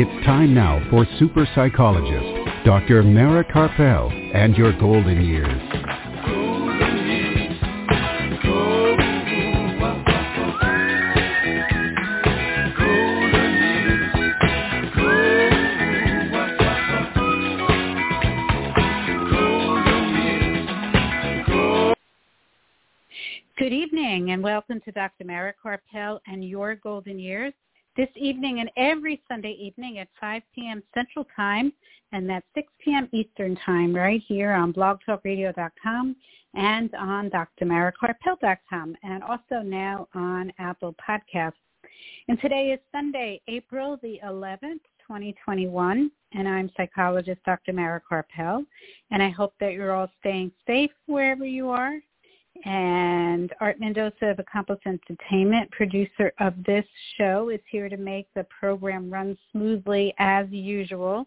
It's time now for super psychologist, Dr. Mara Karpel, and your golden years. Good evening and welcome to Dr. Mara Karpel and Your Golden Years. This evening and every Sunday evening at 5 p.m. Central Time and that's 6 p.m. Eastern Time right here on blogtalkradio.com and on drmarakarpel.com and also now on Apple Podcasts. And today is Sunday, April the 11th, 2021, and I'm psychologist Dr. Mara Karpel, and I hope that you're all staying safe wherever you are and Art Mendoza of Accomplice Entertainment, producer of this show, is here to make the program run smoothly as usual.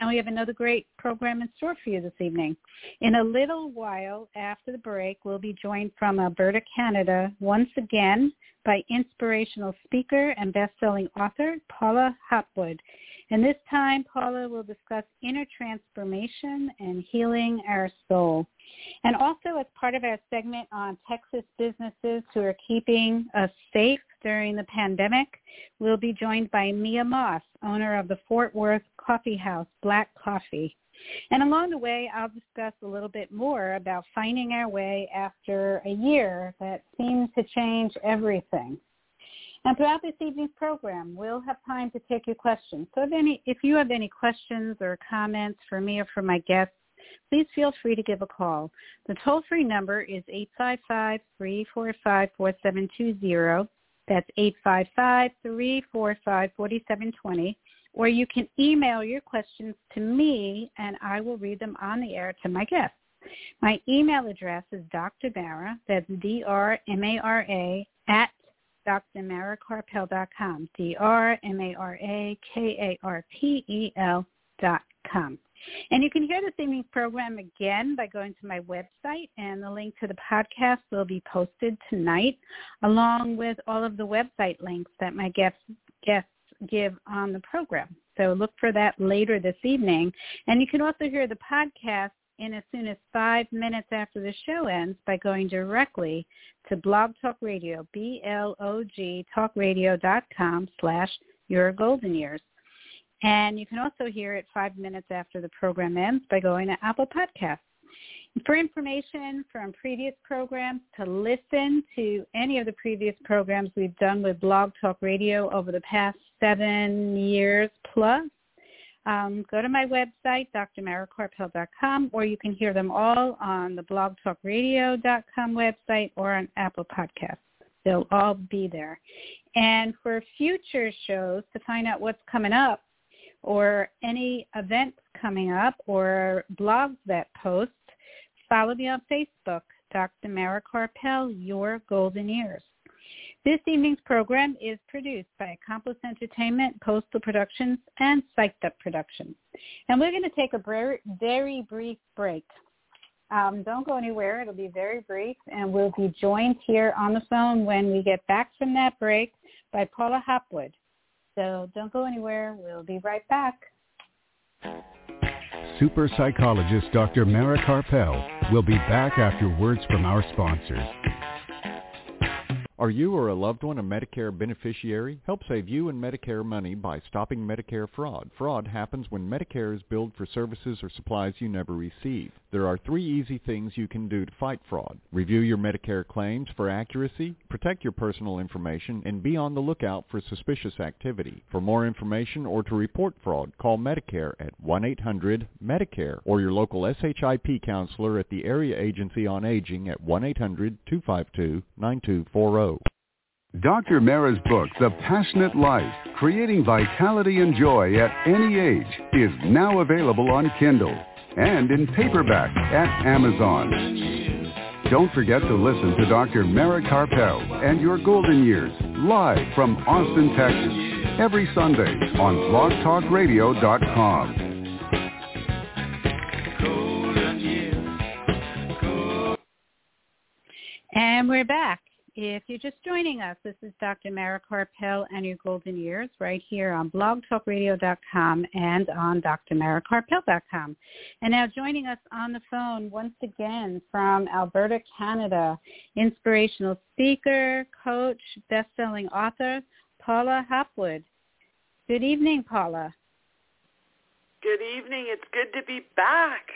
And we have another great program in store for you this evening. In a little while after the break, we'll be joined from Alberta, Canada, once again by inspirational speaker and best-selling author Paula Hopwood. And this time, Paula will discuss inner transformation and healing our soul. And also as part of our segment on Texas businesses who are keeping us safe during the pandemic, we'll be joined by Mia Moss, owner of the Fort Worth Coffee House, Black Coffee. And along the way, I'll discuss a little bit more about finding our way after a year that seemed to change everything. And throughout this evening's program, we'll have time to take your questions. So if, any, if you have any questions or comments for me or for my guests, please feel free to give a call. The toll-free number is 855-345-4720. That's 855-345-4720. Or you can email your questions to me, and I will read them on the air to my guests. My email address is drmara, that's D-R-M-A-R-A, at drmarakarpel.com, D-R-M-A-R-A-K-A-R-P-E-L dot com. And you can hear this evening's program again by going to my website, and the link to the podcast will be posted tonight, along with all of the website links that my guests, guests give on the program. So look for that later this evening. And you can also hear the podcast in as soon as five minutes after the show ends by going directly to Blog Talk Radio, B-L-O-G talkradio.com slash your golden years. And you can also hear it five minutes after the program ends by going to Apple Podcasts. For information from previous programs, to listen to any of the previous programs we've done with Blog Talk Radio over the past seven years plus, um, go to my website, drmarakarpel.com, or you can hear them all on the blogtalkradio.com website or on Apple Podcasts. They'll all be there. And for future shows, to find out what's coming up, or any events coming up, or blogs that post, follow me on Facebook, Dr. Mara Your Golden Years. This evening's program is produced by Accomplice Entertainment, Postal Productions, and Psyched Up Productions. And we're going to take a very, very brief break. Um, don't go anywhere. It'll be very brief, and we'll be joined here on the phone when we get back from that break by Paula Hopwood. So don't go anywhere. We'll be right back. Super psychologist Dr. Mara Karpel will be back after words from our sponsors. Are you or a loved one a Medicare beneficiary? Help save you and Medicare money by stopping Medicare fraud. Fraud happens when Medicare is billed for services or supplies you never receive. There are three easy things you can do to fight fraud. Review your Medicare claims for accuracy, protect your personal information, and be on the lookout for suspicious activity. For more information or to report fraud, call Medicare at 1-800-MEDICARE or your local SHIP counselor at the Area Agency on Aging at 1-800-252-9240. Dr. Mara's book, The Passionate Life, Creating Vitality and Joy at Any Age, is now available on Kindle and in paperback at Amazon. Don't forget to listen to Dr. Mara Karpel and Your Golden Years live from Austin, Texas, every Sunday on blogtalkradio.com. And we're back. If you're just joining us, this is Dr. Mara Karpel and your golden years right here on blogtalkradio.com and on drmarakarpel.com. And now joining us on the phone once again from Alberta, Canada, inspirational speaker, coach, best-selling author, Paula Hopwood. Good evening, Paula. Good evening. It's good to be back.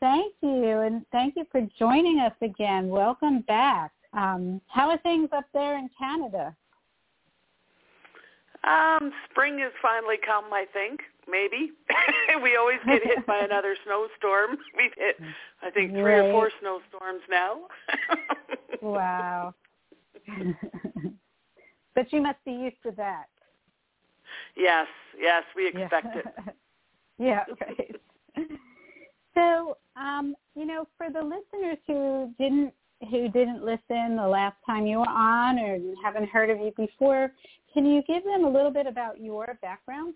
Thank you, and thank you for joining us again. Welcome back. Um, how are things up there in Canada? Um, spring has finally come, I think. Maybe. we always get hit by another snowstorm. We've hit, I think, three right. or four snowstorms now. wow. but you must be used to that. Yes, yes, we expect yeah. it. yeah, right. So, um, you know, for the listeners who didn't who didn't listen the last time you were on or haven't heard of you before, can you give them a little bit about your background?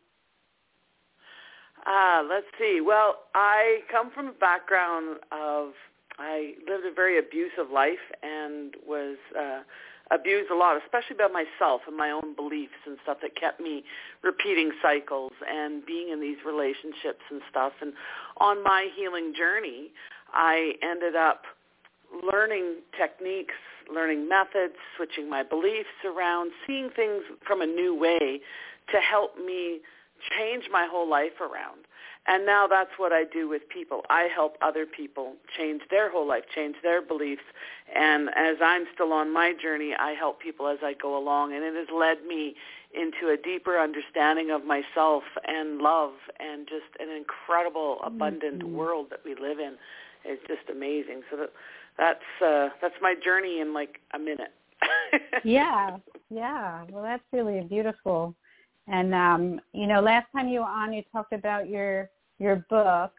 Uh, let's see. Well, I come from a background of I lived a very abusive life and was uh, abused a lot, especially by myself and my own beliefs and stuff that kept me repeating cycles and being in these relationships and stuff. And on my healing journey, I ended up learning techniques, learning methods, switching my beliefs around, seeing things from a new way to help me change my whole life around. And now that's what I do with people. I help other people change their whole life, change their beliefs. And as I'm still on my journey, I help people as I go along. And it has led me into a deeper understanding of myself and love and just an incredible, abundant mm-hmm. world that we live in. It's just amazing. So that, that's uh, that's my journey in like a minute. yeah, yeah. Well, that's really beautiful. And um, you know, last time you were on, you talked about your your book,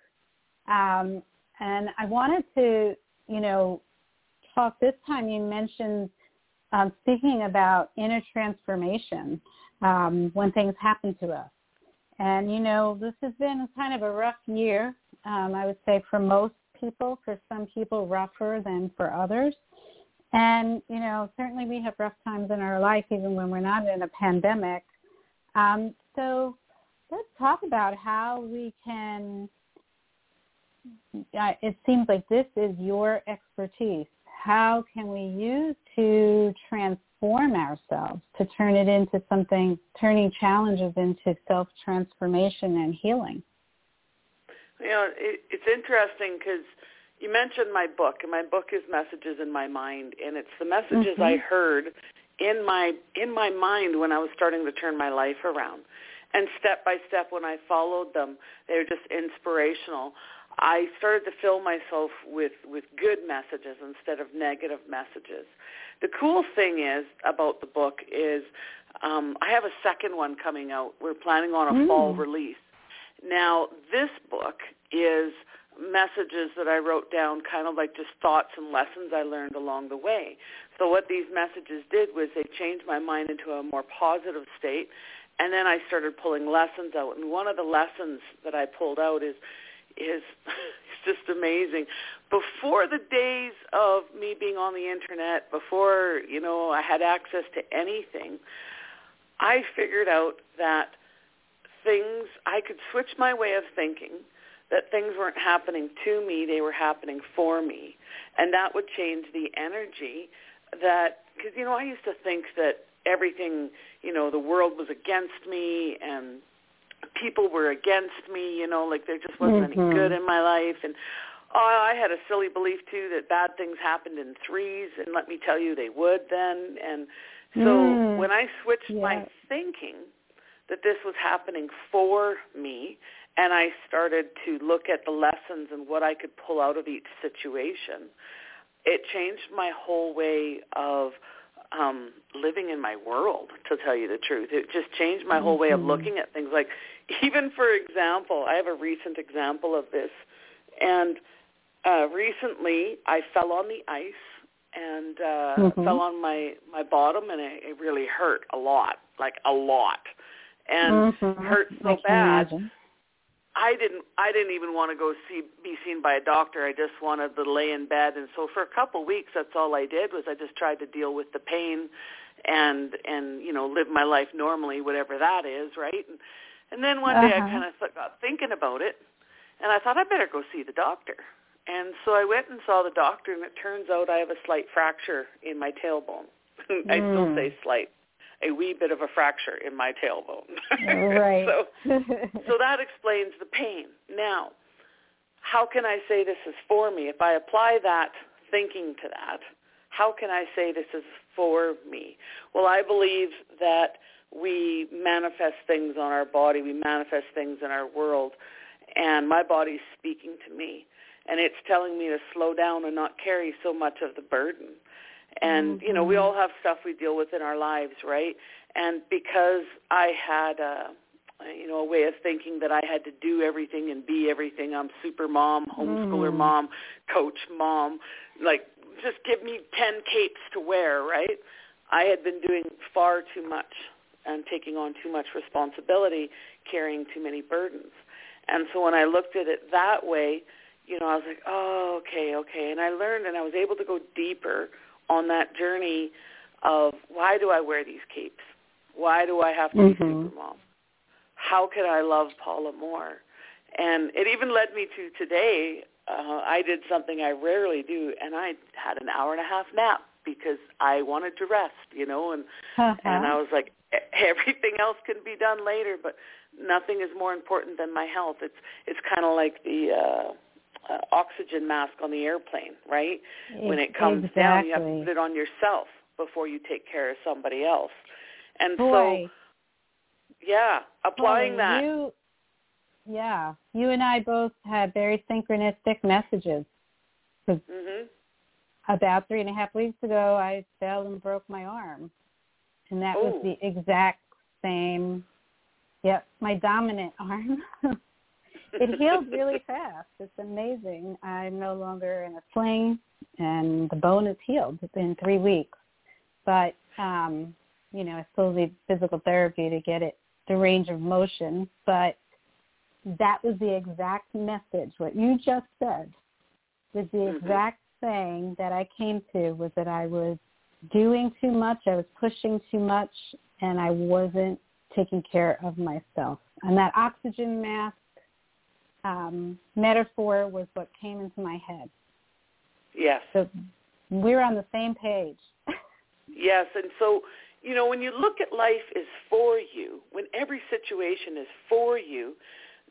um, and I wanted to, you know, talk this time. You mentioned um, speaking about inner transformation um, when things happen to us, and you know, this has been kind of a rough year. Um, I would say for most people, for some people rougher than for others. And, you know, certainly we have rough times in our life even when we're not in a pandemic. Um, so let's talk about how we can, uh, it seems like this is your expertise. How can we use to transform ourselves, to turn it into something, turning challenges into self-transformation and healing? You know, it, it's interesting because you mentioned my book, and my book is Messages in My Mind, and it's the messages mm-hmm. I heard in my in my mind when I was starting to turn my life around. And step by step, when I followed them, they were just inspirational. I started to fill myself with with good messages instead of negative messages. The cool thing is about the book is um, I have a second one coming out. We're planning on a mm. fall release now, this book is messages that I wrote down, kind of like just thoughts and lessons I learned along the way. So what these messages did was they changed my mind into a more positive state, and then I started pulling lessons out. And one of the lessons that I pulled out is is it's just amazing. Before the days of me being on the internet, before you know I had access to anything, I figured out that things, I could switch my way of thinking that things weren't happening to me, they were happening for me. And that would change the energy that, because, you know, I used to think that everything, you know, the world was against me and people were against me, you know, like there just wasn't mm-hmm. any good in my life. And oh, I had a silly belief, too, that bad things happened in threes, and let me tell you, they would then. And so mm. when I switched yeah. my thinking – that this was happening for me and I started to look at the lessons and what I could pull out of each situation, it changed my whole way of um, living in my world, to tell you the truth. It just changed my whole way of Mhm. looking at things. Like, even for example, I have a recent example of this. And uh, recently I fell on the ice and uh, Mhm. fell on my, my bottom and it, it really hurt a lot, like a lot and Mhm. hurt so bad. imagine. I didn't I didn't even want to go see be seen by a doctor. I just wanted to lay in bed and so for a couple of weeks that's all I did was I just tried to deal with the pain and and you know live my life normally whatever that is, right? And, and then one day uh-huh. I kind of got thinking about it and I thought I better go see the doctor. And so I went and saw the doctor and it turns out I have a slight fracture in my tailbone. I mm. still say slight a wee bit of a fracture in my tailbone. Right. so, so that explains the pain. Now, how can I say this is for me? If I apply that thinking to that, how can I say this is for me? Well, I believe that we manifest things on our body. We manifest things in our world. And my body's speaking to me. And it's telling me to slow down and not carry so much of the burden and mm-hmm. you know we all have stuff we deal with in our lives right and because i had a you know a way of thinking that i had to do everything and be everything i'm super mom homeschooler mm. mom coach mom like just give me 10 capes to wear right i had been doing far too much and taking on too much responsibility carrying too many burdens and so when i looked at it that way you know i was like oh okay okay and i learned and i was able to go deeper on that journey of why do I wear these capes? Why do I have to mm-hmm. be supermom? How can I love Paula more? And it even led me to today. Uh, I did something I rarely do, and I had an hour and a half nap because I wanted to rest, you know, and uh-huh. and I was like, everything else can be done later, but nothing is more important than my health. It's it's kind of like the uh, uh, oxygen mask on the airplane, right? When it comes exactly. down, you have to put it on yourself before you take care of somebody else. And Boy. so, yeah, applying Boy, that. You, yeah, you and I both had very synchronistic messages. Mm-hmm. About three and a half weeks ago, I fell and broke my arm, and that Ooh. was the exact same. Yep, my dominant arm. It healed really fast. It's amazing. I'm no longer in a sling, and the bone is healed in three weeks. But um, you know, I still need physical therapy to get it the range of motion. But that was the exact message. What you just said was the mm-hmm. exact thing that I came to was that I was doing too much, I was pushing too much, and I wasn't taking care of myself. And that oxygen mask um, metaphor was what came into my head. Yes. So we're on the same page. yes, and so you know when you look at life is for you, when every situation is for you,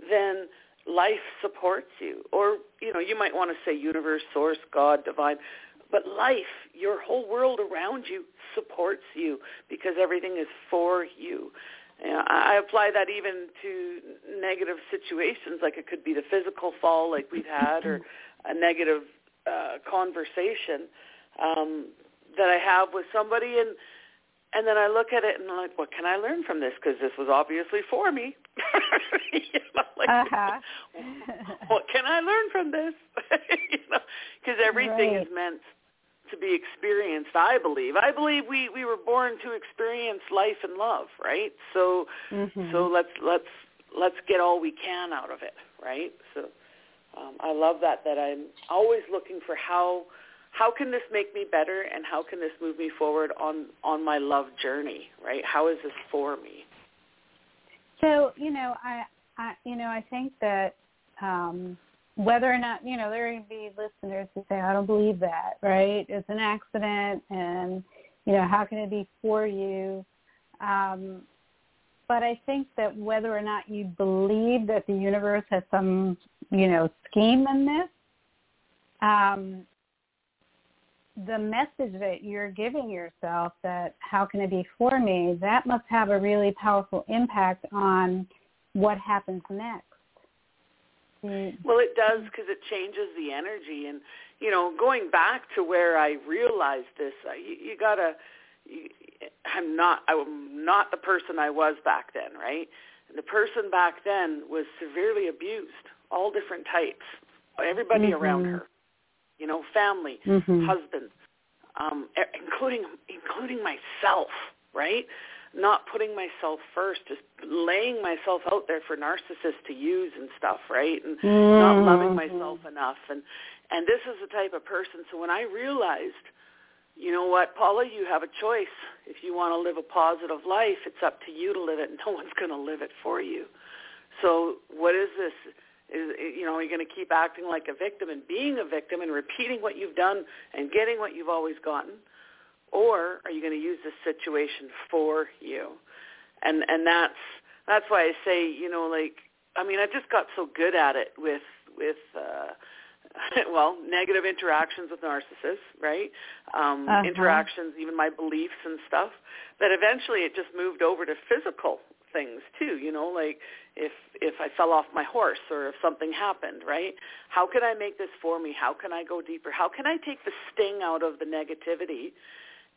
then life supports you. Or you know you might want to say universe, source, God, divine. But life, your whole world around you supports you because everything is for you. You know, I apply that even to negative situations, like it could be the physical fall, like we've had, or a negative uh, conversation um, that I have with somebody, and and then I look at it and I'm like, what can I learn from this? Because this was obviously for me. you know, like, uh-huh. what can I learn from this? you know, because everything right. is meant to be experienced, I believe. I believe we, we were born to experience life and love, right? So mm-hmm. so let's let's let's get all we can out of it, right? So um, I love that that I'm always looking for how how can this make me better and how can this move me forward on on my love journey, right? How is this for me? So, you know, I I you know, I think that um whether or not you know there are going to be listeners who say I don't believe that, right? It's an accident, and you know how can it be for you? Um, but I think that whether or not you believe that the universe has some you know scheme in this, um, the message that you're giving yourself that how can it be for me that must have a really powerful impact on what happens next Mm. Well, it does because it changes the energy, and you know, going back to where I realized this, uh, you, you gotta. You, I'm not. I'm not the person I was back then, right? And the person back then was severely abused, all different types, everybody mm-hmm. around her, you know, family, mm-hmm. husband, um, including including myself, right? Not putting myself first, just laying myself out there for narcissists to use and stuff, right? And mm-hmm. not loving myself enough. And and this is the type of person. So when I realized, you know what, Paula, you have a choice. If you want to live a positive life, it's up to you to live it. No one's going to live it for you. So what is this? Is you know, are you going to keep acting like a victim and being a victim and repeating what you've done and getting what you've always gotten? Or are you going to use this situation for you? And and that's that's why I say, you know, like I mean, I just got so good at it with with uh well, negative interactions with narcissists, right? Um uh-huh. interactions, even my beliefs and stuff, that eventually it just moved over to physical things too, you know, like if if I fell off my horse or if something happened, right? How can I make this for me? How can I go deeper? How can I take the sting out of the negativity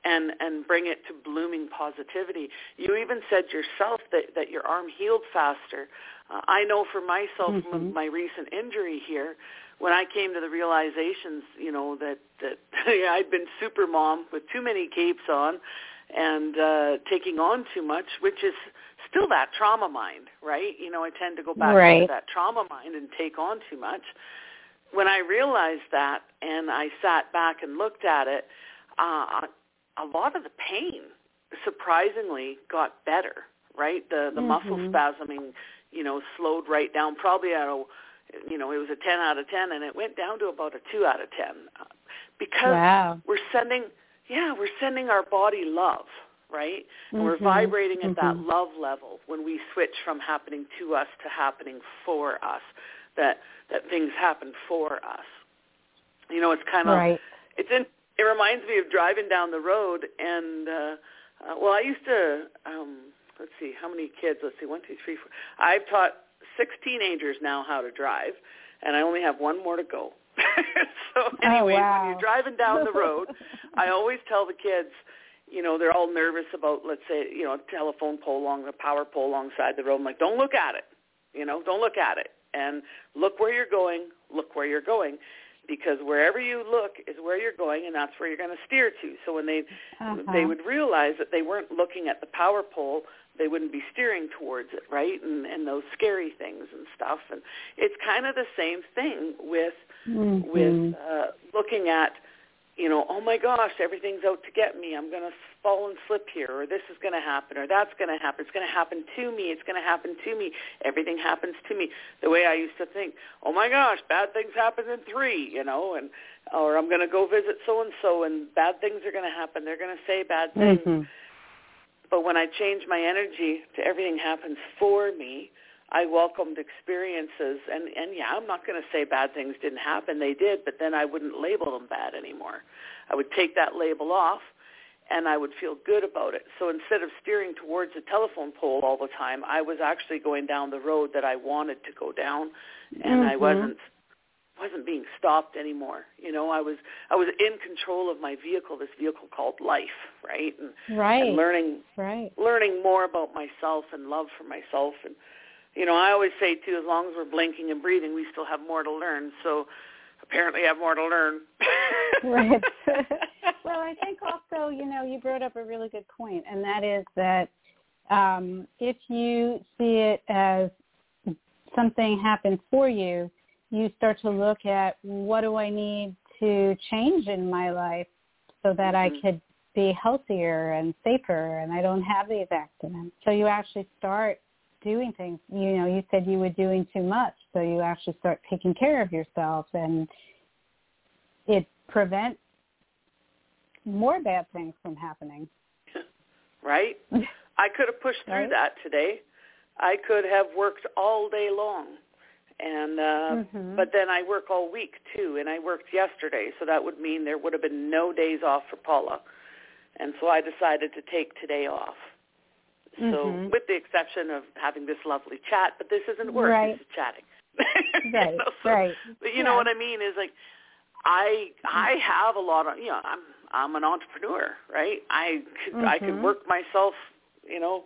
and and bring it to blooming positivity. You even said yourself that that your arm healed faster. Uh, I know for myself mm-hmm. from my recent injury here, when I came to the realizations, you know that that I'd been super mom with too many capes on and uh taking on too much, which is still that trauma mind, right? You know, I tend to go back right. to that trauma mind and take on too much. When I realized that and I sat back and looked at it, uh a lot of the pain surprisingly got better, right? The the mm-hmm. muscle spasming, you know, slowed right down probably at a you know, it was a 10 out of 10 and it went down to about a 2 out of 10 uh, because wow. we're sending yeah, we're sending our body love, right? And mm-hmm. we're vibrating at mm-hmm. that love level when we switch from happening to us to happening for us. That that things happen for us. You know, it's kind of right. it's in it reminds me of driving down the road and uh, uh well I used to um let's see how many kids? Let's see one two three four. I've taught six teenagers now how to drive and I only have one more to go. So anyway oh, wow. when you're driving down the road I always tell the kids you know they're all nervous about let's say you know a telephone pole along the power pole alongside the road. I'm like don't look at it you know don't look at it and look where you're going look where you're going because wherever you look is where you're going and that's where you're going to steer to so when they uh-huh. they would realize that they weren't looking at the power pole they wouldn't be steering towards it right and and those scary things and stuff and it's kind of the same thing with mm-hmm. with uh looking at you know, oh my gosh, everything's out to get me. I'm going to fall and slip here, or this is going to happen, or that's going to happen. It's going to happen to me. It's going to happen to me. Everything happens to me. The way I used to think, oh my gosh, bad things happen in three, you know, and or I'm going to go visit so and so, and bad things are going to happen. They're going to say bad things. Mm-hmm. But when I change my energy to everything happens for me, I welcomed experiences, and and yeah, I'm not going to say bad things didn't happen. They did, but then I wouldn't label them bad anymore. I would take that label off, and I would feel good about it. So instead of steering towards a telephone pole all the time, I was actually going down the road that I wanted to go down, and mm-hmm. I wasn't wasn't being stopped anymore. You know, I was I was in control of my vehicle, this vehicle called life, right? And, right. and learning right. learning more about myself and love for myself and you know, I always say too, as long as we're blinking and breathing, we still have more to learn. So apparently I have more to learn. right. well, I think also, you know, you brought up a really good point, and that is that um, if you see it as something happened for you, you start to look at what do I need to change in my life so that mm-hmm. I could be healthier and safer and I don't have these accidents. So you actually start doing things. You know, you said you were doing too much, so you actually start taking care of yourself, and it prevents more bad things from happening. Right? I could have pushed through right? that today. I could have worked all day long. And uh mm-hmm. but then I work all week too and I worked yesterday, so that would mean there would have been no days off for Paula. And so I decided to take today off. So mm-hmm. with the exception of having this lovely chat, but this isn't work, right. this is chatting. right, you know, so, right. But you yeah. know what I mean is like I I have a lot of you know, I'm I'm an entrepreneur, right? I could mm-hmm. I could work myself, you know,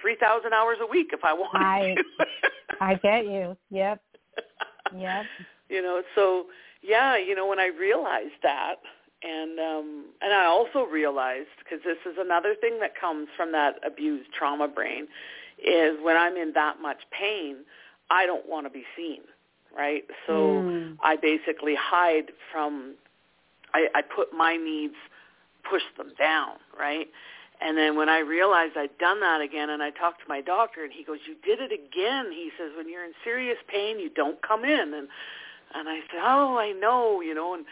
three thousand hours a week if I wanted I, to. I get you. Yep. Yep. You know, so yeah, you know, when I realized that and um and I also realized because this is another thing that comes from that abused trauma brain is when I'm in that much pain, I don't want to be seen, right? So Mm. I basically hide from I, I put my needs, push them down, right? And then when I realized I'd done that again and I talked to my doctor and he goes, You did it again. He says, When you're in serious pain you don't come in and and I said, Oh, I know, you know, and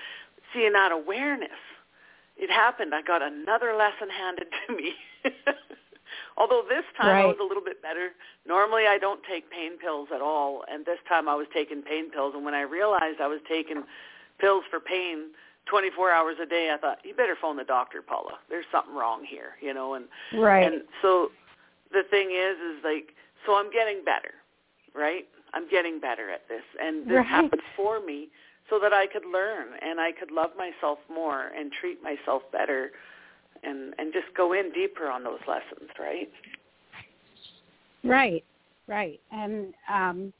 seeing that awareness, it happened. I got another lesson handed to me. Although this time I was a little bit better. Normally I don't take pain pills at all, and this time I was taking pain pills. And when I realized I was taking pills for pain 24 hours a day, I thought you better phone the doctor, Paula. There's something wrong here, you know. And Right. and so the thing is, is like, so I'm getting better, right? I'm getting better at this, and this Right. happened for me so that I could learn and I could love myself more and treat myself better, and and just go in deeper on those lessons, right? Right, right. And um,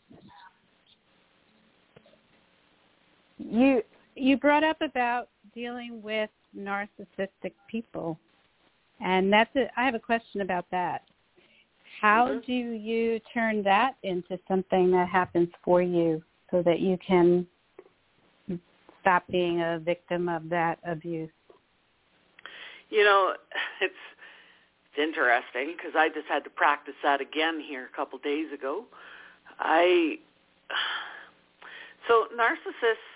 you you brought up about dealing with narcissistic people, and that's a, I have a question about that. How Mhm. do you turn that into something that happens for you, so that you can stop being a victim of that abuse? You know, it's it's interesting because I just had to practice that again here a couple days ago. I so narcissists,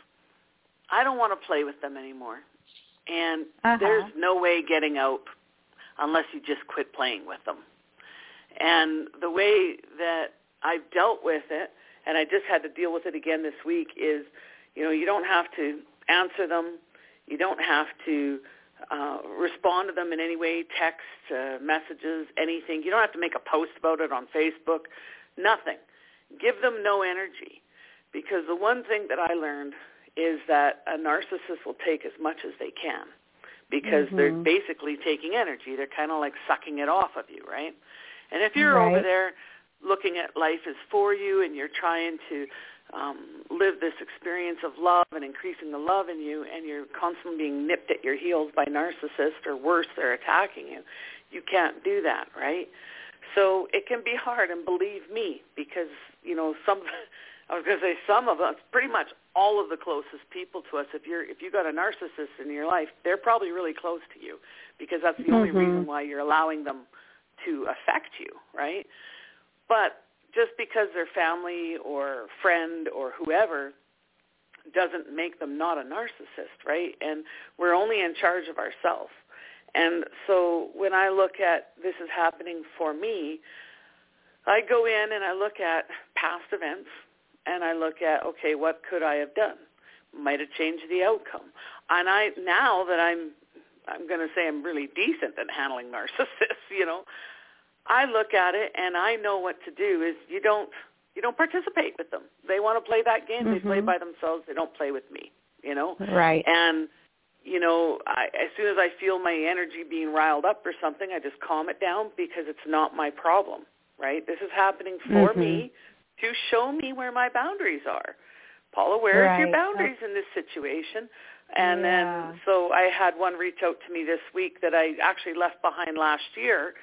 I don't want to play with them anymore, and Uh-huh. there's no way getting out unless you just quit playing with them. And the way that I've dealt with it, and I just had to deal with it again this week, is you know you don't have to answer them, you don't have to uh, respond to them in any way, text, uh, messages, anything. You don't have to make a post about it on Facebook, nothing. Give them no energy because the one thing that I learned is that a narcissist will take as much as they can because they're Mhm. basically taking energy. They're kind of like sucking it off of you, right? And if you're over there looking at life as for you and you're trying to um, live this experience of love and increasing the love in you and you're constantly being nipped at your heels by narcissists or worse, they're attacking you, you can't do that, right? So it can be hard, and believe me, because, you know, some, I was going to say some of us, pretty much all of the closest people to us, if you're, if you got a narcissist in your life, they're probably really close to you because that's the only Mhm. reason why you're allowing them to affect you, right? But just because they're family or friend or whoever doesn't make them not a narcissist, right? And we're only in charge of ourselves. And so when I look at this is happening for me, I go in and I look at past events and I look at okay, what could I have done? Might have changed the outcome. And I now that I'm I'm going to say I'm really decent at handling narcissists, you know. I look at it and I know what to do is you don't you don't participate with them. They want to play that game. They play Mhm. by themselves. They don't play with me, you know. Right. And you know, I, as soon as I feel my energy being riled up or something, I just calm it down because it's not my problem, right? This is happening for Mhm. me to show me where my boundaries are. Paula, Where are your Right. boundaries in this situation? And Yeah. then so I had one reach out to me this week that I actually left behind last year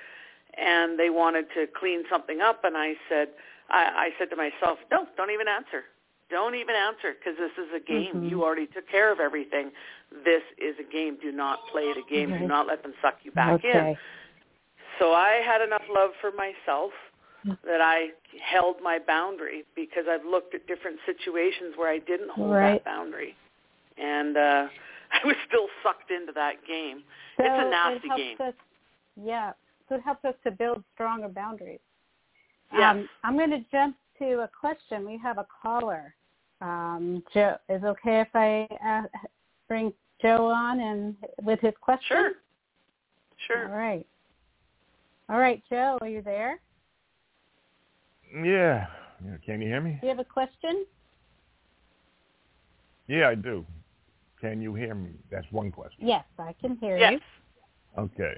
and they wanted to clean something up and I said I, I said to myself, no, don't even answer. Don't even answer because this is a game. Mhm. You already took care of everything. This is a game. Do not play the game. Okay. Do not let them suck you back in. So I had enough love for myself that I held my boundary because I've looked at different situations where I didn't hold Right. that boundary. And uh I was still sucked into that game. So it's a nasty helps game. Us, yeah. So it helps us to build stronger boundaries. Yes. Um, I'm going to jump to a question. We have a caller. Um, Joe, is it okay if I uh, bring Joe on and with his question? Sure. All Sure. right. All right, Joe, are you there? Yeah. yeah. Can you hear me? Do you have a question? Yeah, I do. Can you hear me? That's one question. Yes, I can hear Yes. you. Okay.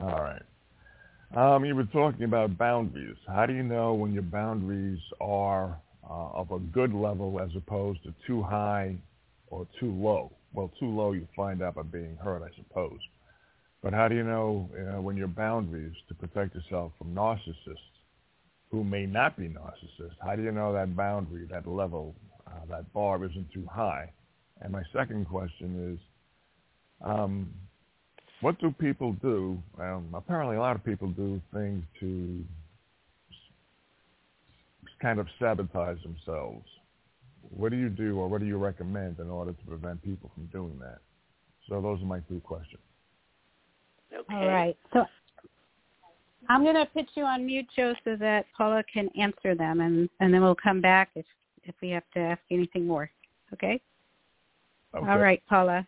All right. Um, you were talking about boundaries. How do you know when your boundaries are uh, of a good level as opposed to too high or too low? well, too low, you find out by being hurt, I suppose. But how do you know uh, when your boundaries to protect yourself from narcissists who may not be narcissists? How do you know that boundary, that level, uh, that bar isn't too high? And my second question is, um, what do people do? Um, apparently, a lot of people do things to kind of sabotage themselves. What do you do, or what do you recommend in order to prevent people from doing that? So those are my two questions. Okay. All right. So I'm going to put you on mute, Joe, so that Paula can answer them, and, and then we'll come back if, if we have to ask anything more. Okay? okay? All right, Paula.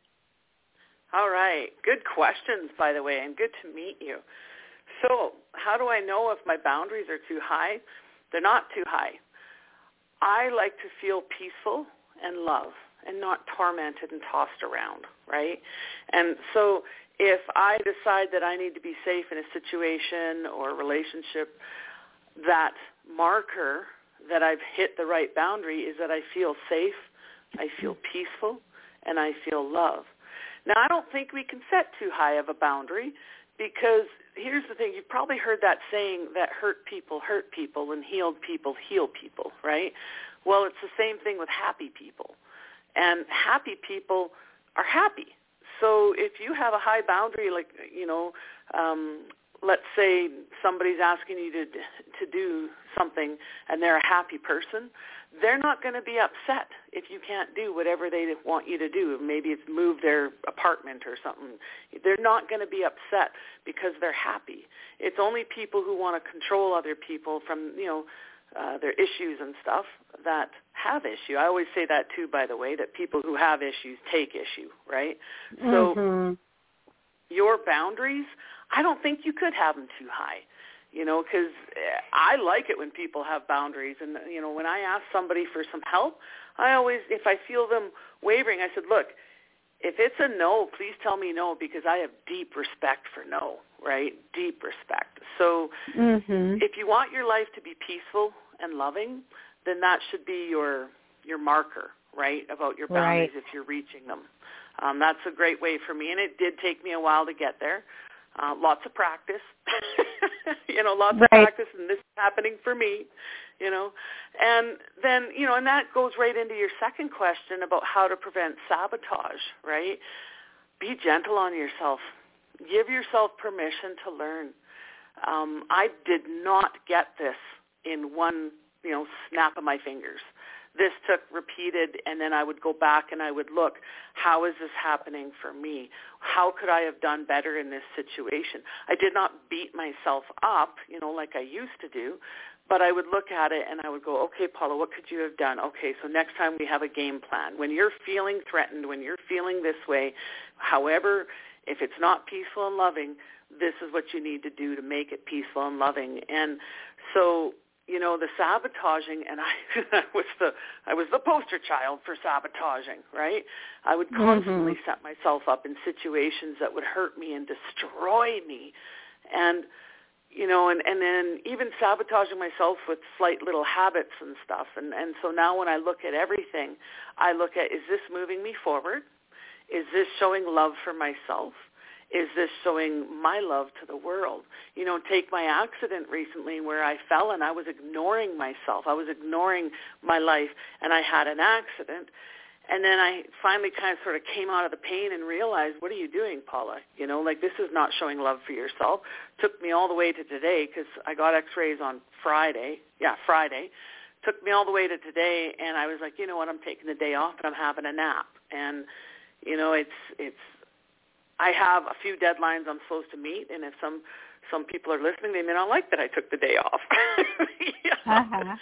All right. Good questions, by the way, and good to meet you. So how do I know if my boundaries are too high? They're not too high. I like to feel peaceful and love and not tormented and tossed around, right? And so if I decide that I need to be safe in a situation or a relationship, that marker that I've hit the right boundary is that I feel safe, I feel peaceful, and I feel love. Now, I don't think we can set too high of a boundary because here's the thing. You've probably heard that saying that hurt people hurt people and healed people heal people, right? Well, it's the same thing with happy people. And happy people are happy. So if you have a high boundary, like, you know, um, let's say somebody's asking you to to do something and they're a happy person, they're not going to be upset if you can't do whatever they want you to do. Maybe it's move their apartment or something. They're not going to be upset because they're happy. It's only people who want to control other people from, you know, uh, their issues and stuff that have issue. I always say that too, by the way, that people who have issues take issue, right? So mm-hmm. your boundaries, I don't think you could have them too high you know, because I like it when people have boundaries. And, you know, when I ask somebody for some help, I always, if I feel them wavering, I said, look, if it's a no, please tell me no because I have deep respect for no, right? Deep respect. So mm-hmm. if you want your life to be peaceful and loving, then that should be your your marker, right, about your boundaries right. if you're reaching them. Um, that's a great way for me, and it did take me a while to get there. Uh, lots of practice, you know, lots right. of practice, and this is happening for me, you know. And then, you know, and that goes right into your second question about how to prevent sabotage, right? Be gentle on yourself. Give yourself permission to learn. Um, I did not get this in one, you know, snap of my fingers this took repeated and then I would go back and I would look, how is this happening for me? How could I have done better in this situation? I did not beat myself up, you know, like I used to do, but I would look at it and I would go, okay, Paula, what could you have done? Okay, so next time we have a game plan. When you're feeling threatened, when you're feeling this way, however, if it's not peaceful and loving, this is what you need to do to make it peaceful and loving. And so you know the sabotaging and I, I was the I was the poster child for sabotaging right? I would constantly mm-hmm. set myself up in situations that would hurt me and destroy me. And you know and and then even sabotaging myself with slight little habits and stuff. And and so now when I look at everything I look at is this moving me forward? Is this showing love for myself is this showing my love to the world? You know, take my accident recently where I fell and I was ignoring myself. I was ignoring my life and I had an accident. And then I finally kind of sort of came out of the pain and realized, what are you doing, Paula? You know, like this is not showing love for yourself. Took me all the way to today because I got x-rays on Friday. Yeah, Friday. Took me all the way to today and I was like, you know what, I'm taking the day off and I'm having a nap. And, you know, it's, it's, I have a few deadlines I'm supposed to meet, and if some some people are listening, they may not like that I took the day off. uh-huh.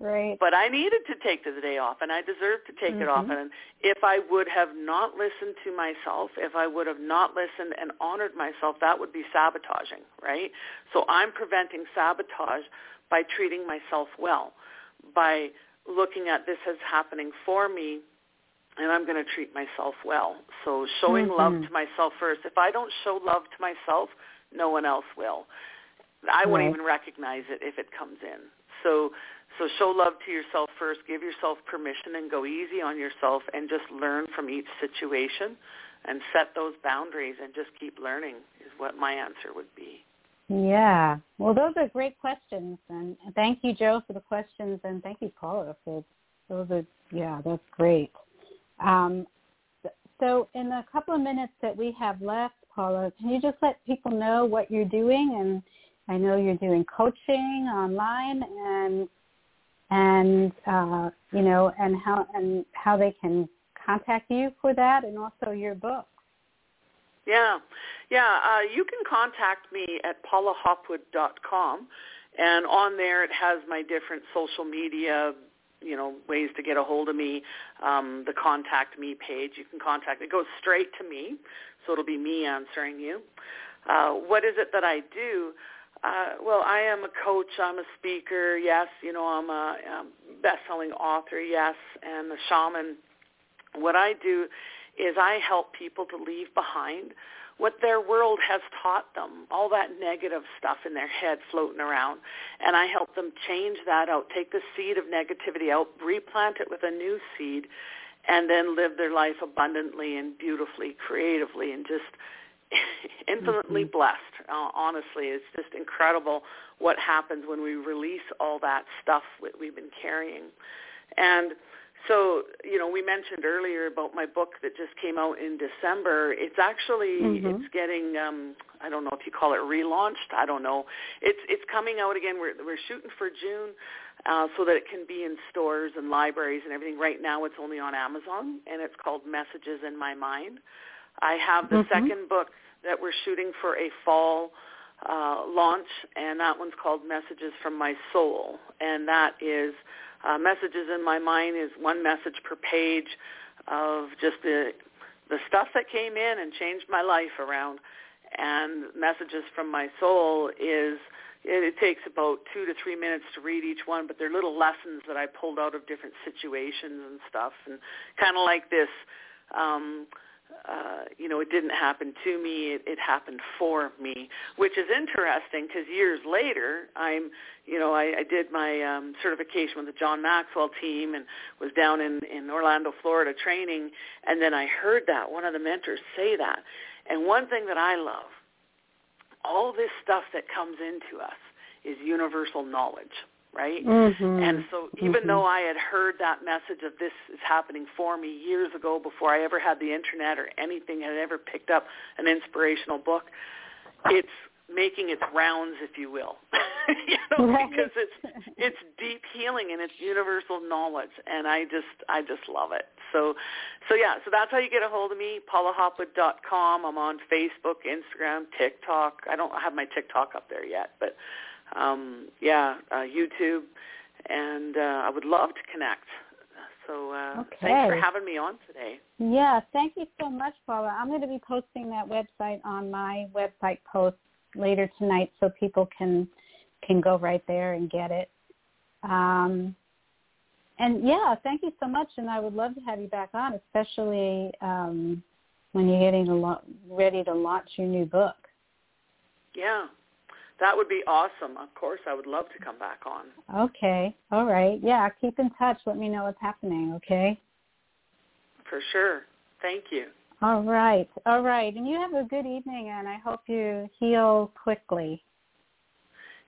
Right. But I needed to take the day off, and I deserved to take mm-hmm. it off. And if I would have not listened to myself, if I would have not listened and honored myself, that would be sabotaging, right? So I'm preventing sabotage by treating myself well, by looking at this as happening for me and I'm going to treat myself well. So showing mm-hmm. love to myself first. If I don't show love to myself, no one else will. I won't even recognize it if it comes in. So So show love to yourself first. Give yourself permission and go easy on yourself and just learn from each situation and set those boundaries and just keep learning is what my answer would be. Yeah. Well, those are great questions. And thank you, Joe, for the questions. And thank you, Paula, for those are, yeah, that's great. Um, so in the couple of minutes that we have left, Paula, can you just let people know what you're doing? And I know you're doing coaching online and and uh, you know and how and how they can contact you for that and also your book. Yeah, yeah. Uh, you can contact me at paulahopwood.com, and on there it has my different social media, you know, ways to get a hold of me. Um, the contact me page, you can contact. It goes straight to me, so it'll be me answering you. Uh, what is it that I do? Uh, well, I am a coach. I'm a speaker. Yes, you know, I'm a, a best-selling author. Yes, and a shaman. What I do is I help people to leave behind what their world has taught them, all that negative stuff in their head floating around. And I help them change that out, take the seed of negativity out, replant it with a new seed, and then live their life abundantly and beautifully, creatively, and just infinitely mm-hmm. blessed. Uh, honestly, it's just incredible what happens when we release all that stuff that we've been carrying. And so, you know, we mentioned earlier about my book that just came out in December. It's actually mm-hmm. it's getting um I don't know if you call it relaunched. I don't know. It's it's coming out again. We're we're shooting for June uh so that it can be in stores and libraries and everything. Right now it's only on Amazon and it's called Messages in My Mind. I have the mm-hmm. second book that we're shooting for a fall uh, launch, and that one's called Messages from My Soul, and that is uh, Messages in My Mind is one message per page of just the the stuff that came in and changed my life around, and Messages from My Soul is it, it takes about two to three minutes to read each one, but they're little lessons that I pulled out of different situations and stuff, and kind of like this. Um, uh, you know, it didn't happen to me, it, it happened for me, which is interesting because years later, I'm, you know, I, I did my um, certification with the John Maxwell team and was down in, in Orlando, Florida training, and then I heard that, one of the mentors say that. And one thing that I love, all this stuff that comes into us is universal knowledge right? Mm-hmm. And so even mm-hmm. though I had heard that message of this is happening for me years ago before I ever had the internet or anything had ever picked up an inspirational book, it's making its rounds, if you will, you know, right. because it's it's deep healing and it's universal knowledge, and I just I just love it. So, so yeah, so that's how you get a hold of me, paulahopwood.com. I'm on Facebook, Instagram, TikTok. I don't have my TikTok up there yet, but um, yeah, uh, YouTube, and uh, I would love to connect. So uh, okay. thanks for having me on today. Yeah, thank you so much, Paula. I'm going to be posting that website on my website post later tonight, so people can can go right there and get it. Um, and yeah, thank you so much, and I would love to have you back on, especially um, when you're getting a lo- ready to launch your new book. Yeah, that would be awesome. Of course, I would love to come back on. Okay. All right. Yeah, keep in touch. Let me know what's happening, okay? For sure. Thank you. All right. All right. And you have a good evening, and I hope you heal quickly.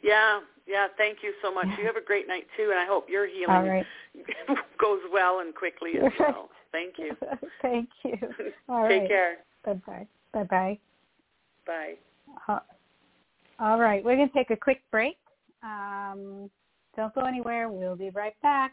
Yeah. Yeah. Thank you so much. You have a great night, too, and I hope your healing right. goes well and quickly as well. Thank you. Thank you. All Take right. care. Bye-bye. Bye-bye. Bye. Uh, all right, we're going to take a quick break. Um, don't go anywhere. We'll be right back.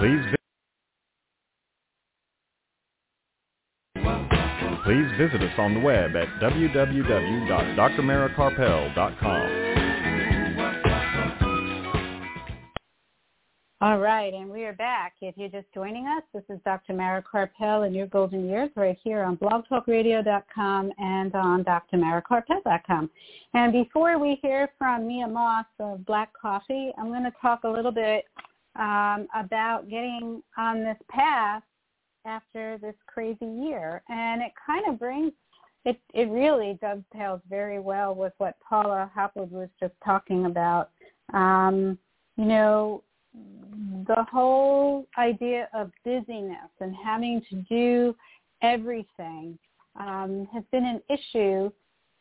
Please Please visit us on the web at www.drmarakarpel.com. All right, and we are back. If you're just joining us, this is Dr. Mara Karpel in your golden years right here on blogtalkradio.com and on drmarakarpel.com. And before we hear from Mia Moss of Black Coffee, I'm going to talk a little bit um, about getting on this path after this crazy year. And it kind of brings, it, it really dovetails very well with what Paula Hopwood was just talking about. Um, you know, the whole idea of busyness and having to do everything um, has been an issue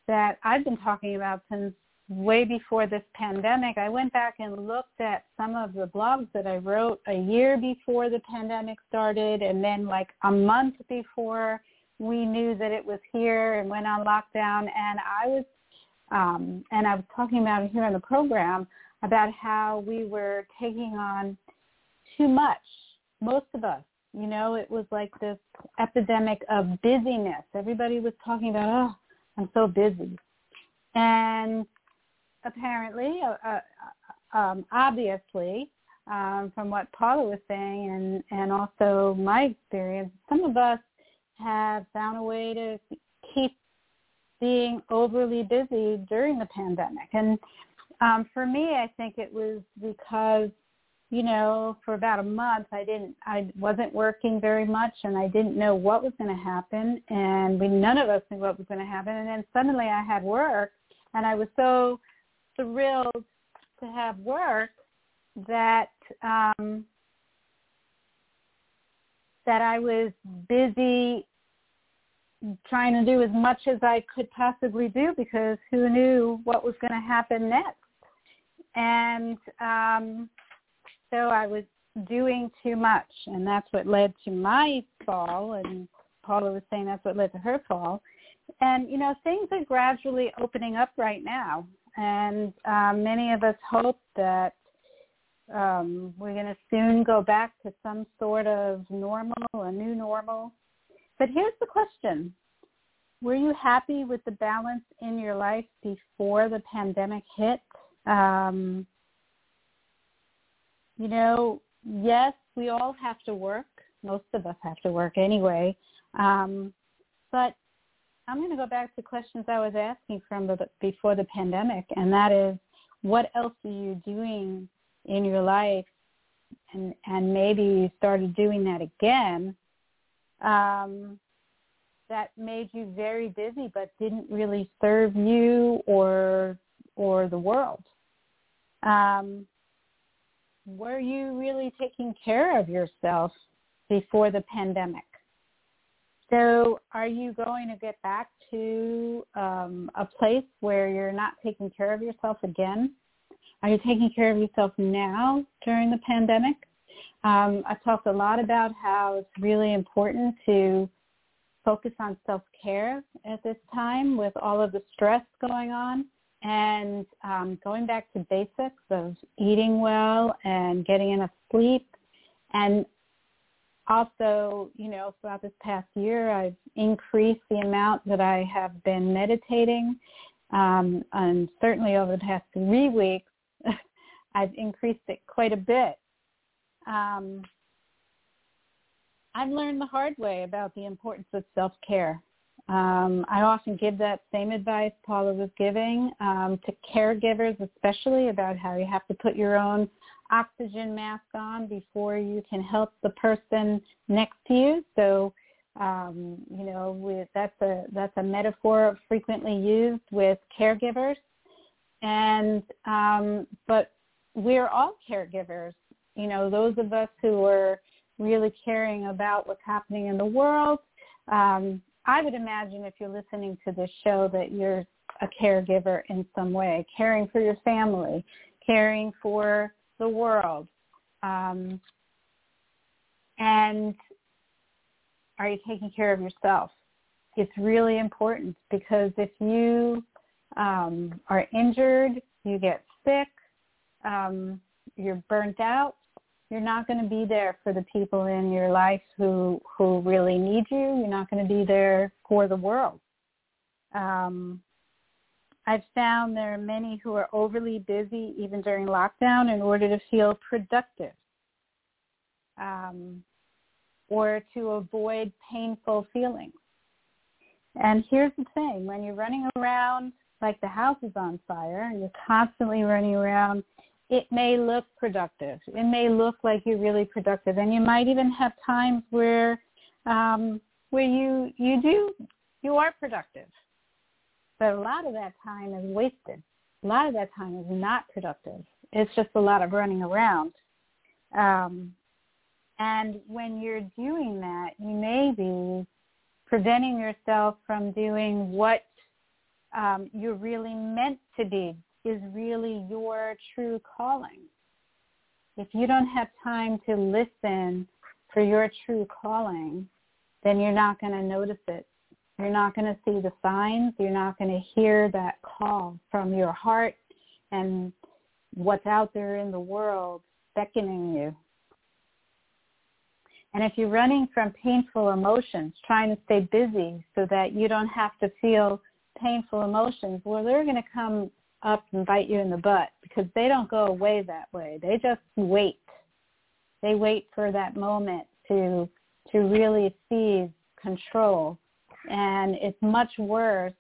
that I've been talking about since way before this pandemic. I went back and looked at some of the blogs that I wrote a year before the pandemic started and then like a month before we knew that it was here and went on lockdown and I was um, and I was talking about it here in the program about how we were taking on too much, most of us. You know, it was like this epidemic of busyness. Everybody was talking about, oh, I'm so busy. And apparently, uh, uh, um, obviously, um, from what Paula was saying and, and also my experience, some of us have found a way to keep being overly busy during the pandemic. And um, for me, I think it was because, you know, for about a month, I didn't, I wasn't working very much, and I didn't know what was going to happen, and we none of us knew what was going to happen. And then suddenly, I had work, and I was so thrilled to have work that um, that I was busy trying to do as much as I could possibly do because who knew what was going to happen next and um, so I was doing too much, and that's what led to my fall. And Paula was saying that's what led to her fall. And you know, things are gradually opening up right now, and um, many of us hope that um, we're going to soon go back to some sort of normal, a new normal. But here's the question. Were you happy with the balance in your life before the pandemic hit? Um, you know, yes, we all have to work. Most of us have to work anyway. Um, but I'm going to go back to questions I was asking from the, before the pandemic, and that is, what else are you doing in your life? And, and maybe you started doing that again um, that made you very busy but didn't really serve you or or the world. Um, were you really taking care of yourself before the pandemic? So are you going to get back to um, a place where you're not taking care of yourself again? Are you taking care of yourself now during the pandemic? Um, I've talked a lot about how it's really important to focus on self-care at this time with all of the stress going on and um, going back to basics of eating well and getting enough sleep and also, you know, throughout this past year, I've increased the amount that I have been meditating. Um, and certainly over the past three weeks, I've increased it quite a bit. Um, I've learned the hard way about the importance of self-care. Um, I often give that same advice Paula was giving um, to caregivers, especially about how you have to put your own oxygen mask on before you can help the person next to you. So, um, you know, that's a that's a metaphor frequently used with caregivers. And um, but we're all caregivers. You know, those of us who are really caring about what's happening in the world. Um, I would imagine if you're listening to this show that you're a caregiver in some way, caring for your family, caring for the world. Um, and are you taking care of yourself? It's really important because if you um, are injured, you get sick, um, you're burnt out, you're not going to be there for the people in your life who who really need you. You're not going to be there for the world. Um, I've found there are many who are overly busy even during lockdown in order to feel productive. um, or to avoid painful feelings. And here's the thing, when you're running around like the house is on fire and you're constantly running around, it may look productive. It may look like you're really productive. And you might even have times where um, where you you do you are productive. But a lot of that time is wasted. A lot of that time is not productive. It's just a lot of running around. Um, and when you're doing that, you may be preventing yourself from doing what um, you're really meant to be, is really your true calling. If you don't have time to listen for your true calling, then you're not going to notice it. You're not going to see the signs. You're not going to hear that call from your heart and what's out there in the world beckoning you. And if you're running from painful emotions, trying to stay busy so that you don't have to feel painful emotions, well, they're going to come up and bite you in the butt because they don't go away that way. They just wait. They wait for that moment to to really seize control. And it's much worse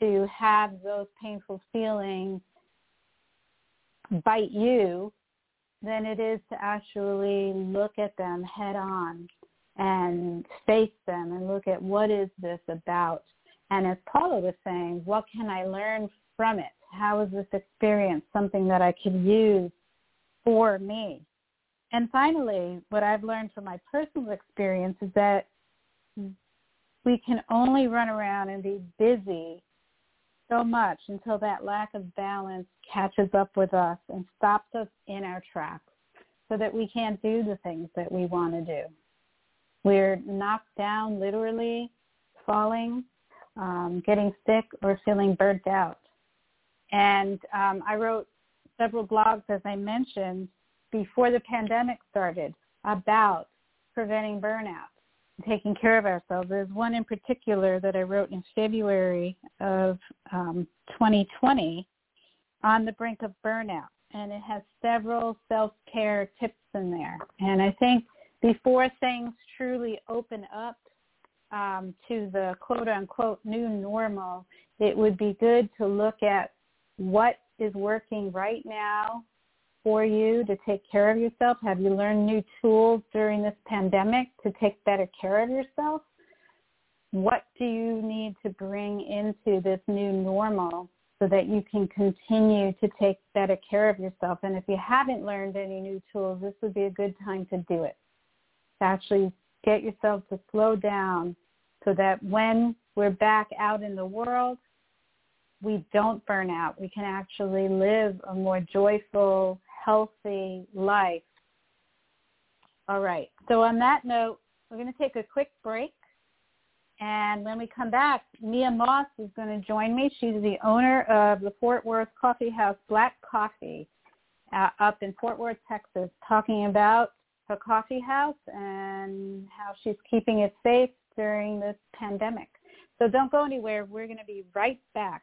to have those painful feelings bite you than it is to actually look at them head on and face them and look at what is this about. And as Paula was saying, what can I learn from it? How is this experience something that I could use for me? And finally, what I've learned from my personal experience is that we can only run around and be busy so much until that lack of balance catches up with us and stops us in our tracks so that we can't do the things that we want to do. We're knocked down literally, falling, um, getting sick, or feeling burnt out. And um, I wrote several blogs, as I mentioned, before the pandemic started about preventing burnout taking care of ourselves. There's one in particular that I wrote in February of um, 2020 on the brink of burnout, and it has several self-care tips in there. And I think before things truly open up um, to the quote-unquote new normal, it would be good to look at what is working right now for you to take care of yourself? Have you learned new tools during this pandemic to take better care of yourself? What do you need to bring into this new normal so that you can continue to take better care of yourself? And if you haven't learned any new tools, this would be a good time to do it. To actually get yourself to slow down so that when we're back out in the world, we don't burn out. We can actually live a more joyful, healthy life. All right. So on that note, we're going to take a quick break. And when we come back, Mia Moss is going to join me. She's the owner of the Fort Worth Coffee House Black Coffee uh, up in Fort Worth, Texas, talking about her coffee house and how she's keeping it safe during this pandemic. So don't go anywhere. We're going to be right back.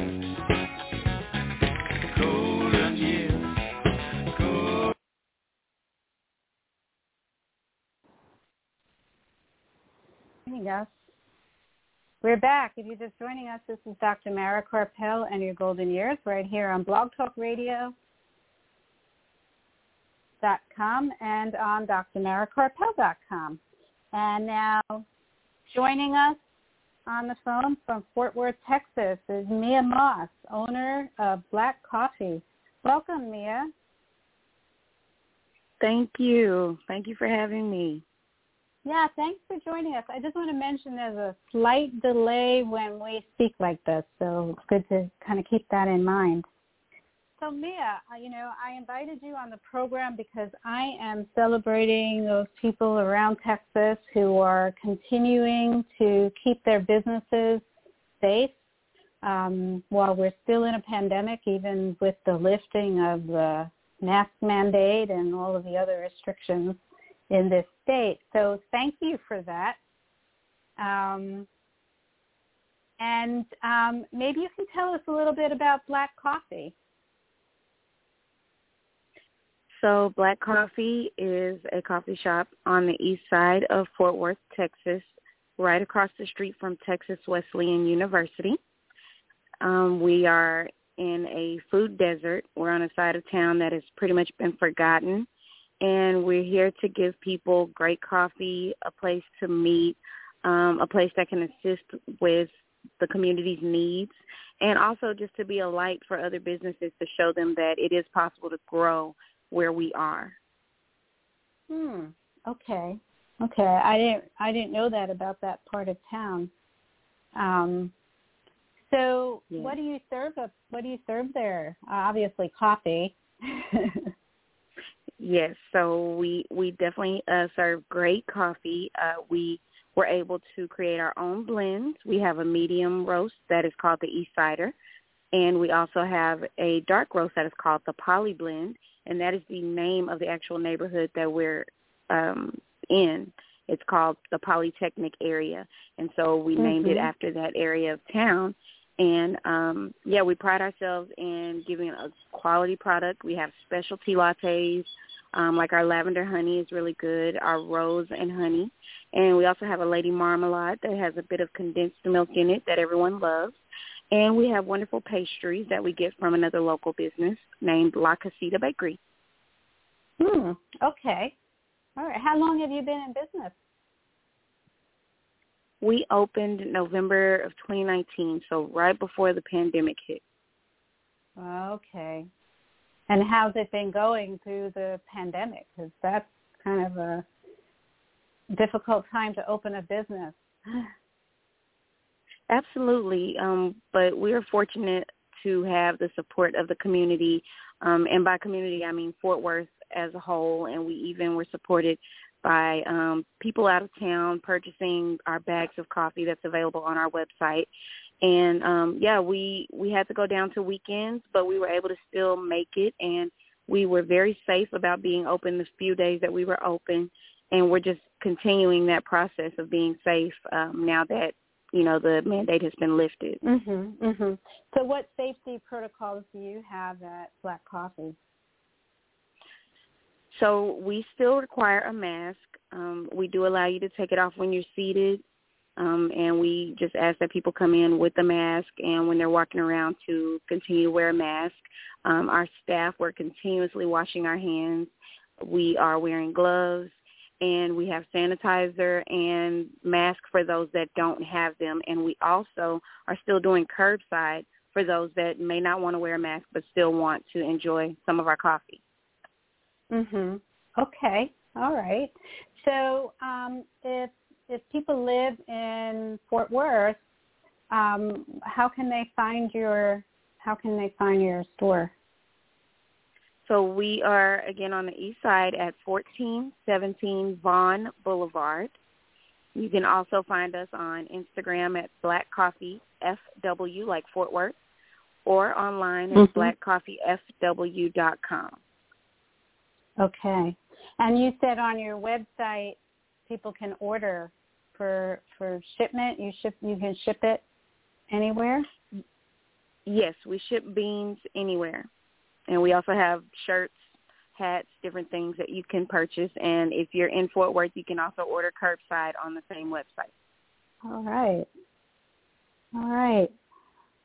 us. We're back. If you're just joining us, this is Dr. Mara Karpel and your golden years right here on blogtalkradio.com and on drmarakarpel.com. And now joining us on the phone from Fort Worth, Texas is Mia Moss, owner of Black Coffee. Welcome, Mia. Thank you. Thank you for having me. Yeah, thanks for joining us. I just want to mention there's a slight delay when we speak like this, so it's good to kind of keep that in mind. so Mia, you know, I invited you on the program because I am celebrating those people around Texas who are continuing to keep their businesses safe um, while we're still in a pandemic, even with the lifting of the mask mandate and all of the other restrictions in this state. So thank you for that. Um, and um, maybe you can tell us a little bit about Black Coffee. So Black Coffee is a coffee shop on the east side of Fort Worth, Texas, right across the street from Texas Wesleyan University. Um, we are in a food desert. We're on a side of town that has pretty much been forgotten. And we're here to give people great coffee, a place to meet, um, a place that can assist with the community's needs, and also just to be a light for other businesses to show them that it is possible to grow where we are. Hmm. Okay. Okay. I didn't I didn't know that about that part of town. Um so yeah. what do you serve up what do you serve there? Uh, obviously coffee. yes, so we we definitely uh serve great coffee. Uh we were able to create our own blends. We have a medium roast that is called the East Sider, and we also have a dark roast that is called the Poly Blend, and that is the name of the actual neighborhood that we're um, in. It's called the Polytechnic area, and so we mm-hmm. named it mm-hmm. after that area of town. And um, yeah, we pride ourselves in giving a quality product. We have specialty lattes, um, like our lavender honey is really good, our rose and honey, and we also have a lady marmalade that has a bit of condensed milk in it that everyone loves. And we have wonderful pastries that we get from another local business named La Casita Bakery. Hmm. Okay. All right. How long have you been in business? We opened November of 2019, so right before the pandemic hit. Okay. And how's it been going through the pandemic? Because that's kind of a difficult time to open a business. Absolutely, um, but we are fortunate to have the support of the community, um, and by community I mean Fort Worth as a whole, and we even were supported by um, people out of town purchasing our bags of coffee that's available on our website. And um, yeah, we we had to go down to weekends, but we were able to still make it, and we were very safe about being open the few days that we were open, and we're just continuing that process of being safe um, now that you know the mandate has been lifted. Mhm. Mhm. So, what safety protocols do you have at Black Coffee? So we still require a mask. Um, we do allow you to take it off when you're seated, um, and we just ask that people come in with a mask, and when they're walking around, to continue to wear a mask. Um, our staff, we're continuously washing our hands. We are wearing gloves and we have sanitizer and mask for those that don't have them. And we also are still doing curbside for those that may not want to wear a mask but still want to enjoy some of our coffee. Mhm. Okay. All right. So, um, if if people live in Fort Worth, um, how can they find your how can they find your store? So we are again on the east side at 1417 Vaughn Boulevard. You can also find us on Instagram at Black Coffee FW, like Fort Worth, or online at mm-hmm. blackcoffeefw.com. Okay. And you said on your website people can order for for shipment. You ship you can ship it anywhere? Yes, we ship beans anywhere and we also have shirts, hats, different things that you can purchase. And if you're in Fort Worth, you can also order curbside on the same website. All right. All right.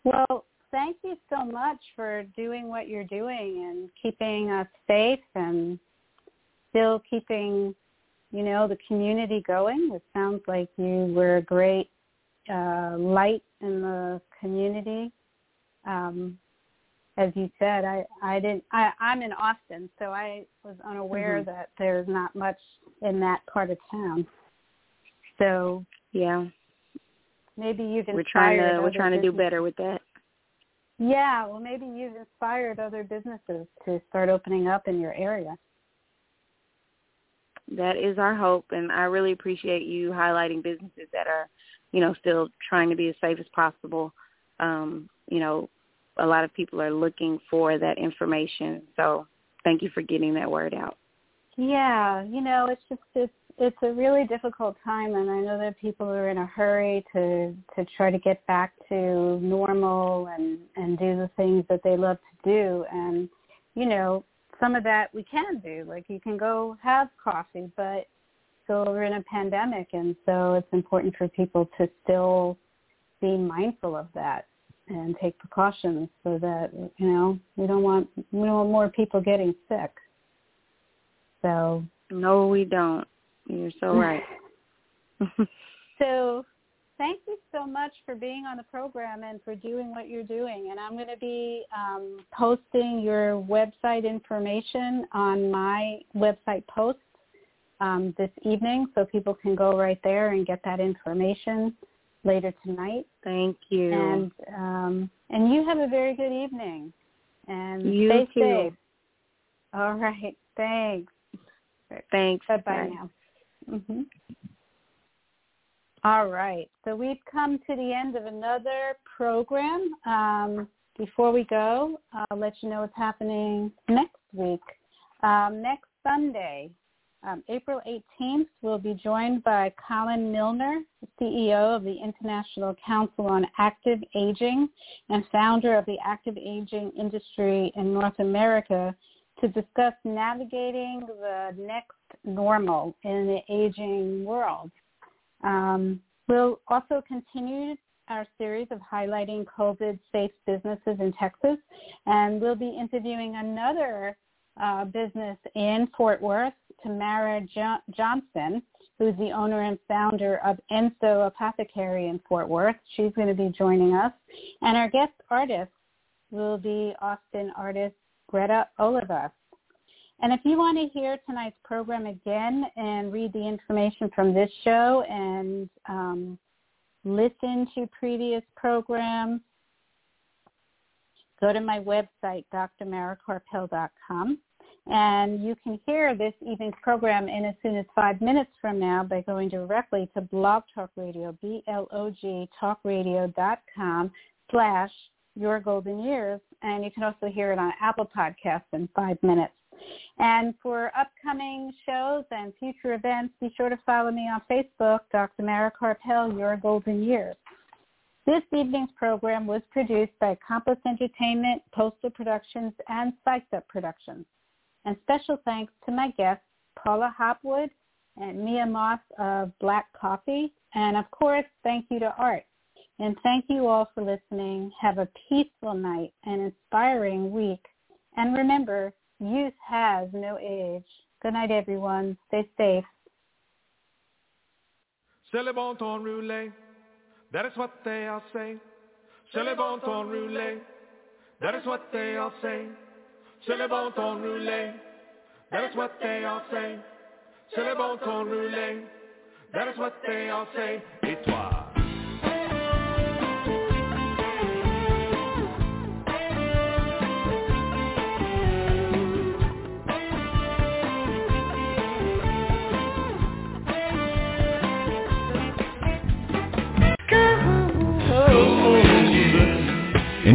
Well, thank you so much for doing what you're doing and keeping us safe and still keeping, you know, the community going. It sounds like you were a great uh, light in the community. Um, as you said, I I didn't. I, I'm in Austin, so I was unaware mm-hmm. that there's not much in that part of town. So yeah, maybe you've we're trying to we're trying to do better with that. Yeah, well, maybe you've inspired other businesses to start opening up in your area. That is our hope, and I really appreciate you highlighting businesses that are, you know, still trying to be as safe as possible. Um, you know, a lot of people are looking for that information, so thank you for getting that word out. Yeah, you know, it's just it's it's a really difficult time, and I know that people are in a hurry to to try to get back to normal and and do the things that they love to do, and you know, some of that we can do, like you can go have coffee, but we're in a pandemic, and so it's important for people to still be mindful of that and take precautions so that you know we don't want we don't want more people getting sick. So no, we don't. You're so right. so thank you so much for being on the program and for doing what you're doing. And I'm going to be um, posting your website information on my website post um, this evening so people can go right there and get that information later tonight. Thank you. And um, and you have a very good evening. And you stay too. safe. All right. Thanks. Thanks. Bye bye now. Mm-hmm. All right. So we've come to the end of another program. Um, before we go, I'll let you know what's happening next week. Um, next Sunday, um, April 18th, we'll be joined by Colin Milner, CEO of the International Council on Active Aging and founder of the active aging industry in North America to discuss navigating the next normal in the aging world. Um, we'll also continue our series of highlighting COVID-safe businesses in Texas, and we'll be interviewing another uh, business in Fort Worth, Tamara jo- Johnson, who's the owner and founder of Enso Apothecary in Fort Worth. She's going to be joining us. And our guest artist will be Austin artist Greta Oliva. And if you want to hear tonight's program again and read the information from this show and um, listen to previous programs, go to my website, drmarakarpel.com. And you can hear this evening's program in as soon as five minutes from now by going directly to Blog Talk Radio, B-L-O-G, talkradio.com slash Your Golden Years. And you can also hear it on Apple Podcasts in five minutes. And for upcoming shows and future events, be sure to follow me on Facebook, Dr. Mara Karpel, Your Golden Years. This evening's program was produced by Compass Entertainment, Postal Productions, and Spiked Up Productions. And special thanks to my guests, Paula Hopwood and Mia Moss of Black Coffee. And of course, thank you to Art. And thank you all for listening. Have a peaceful night and inspiring week. And remember, Youth has no age. Good night, everyone. Stay safe. C'est le bon roulé. That is what they all say. C'est le bon roulé. That is what they all say. C'est le bon roulé. That is what they all say. C'est le bon roulé. That is what they all say. Et toi?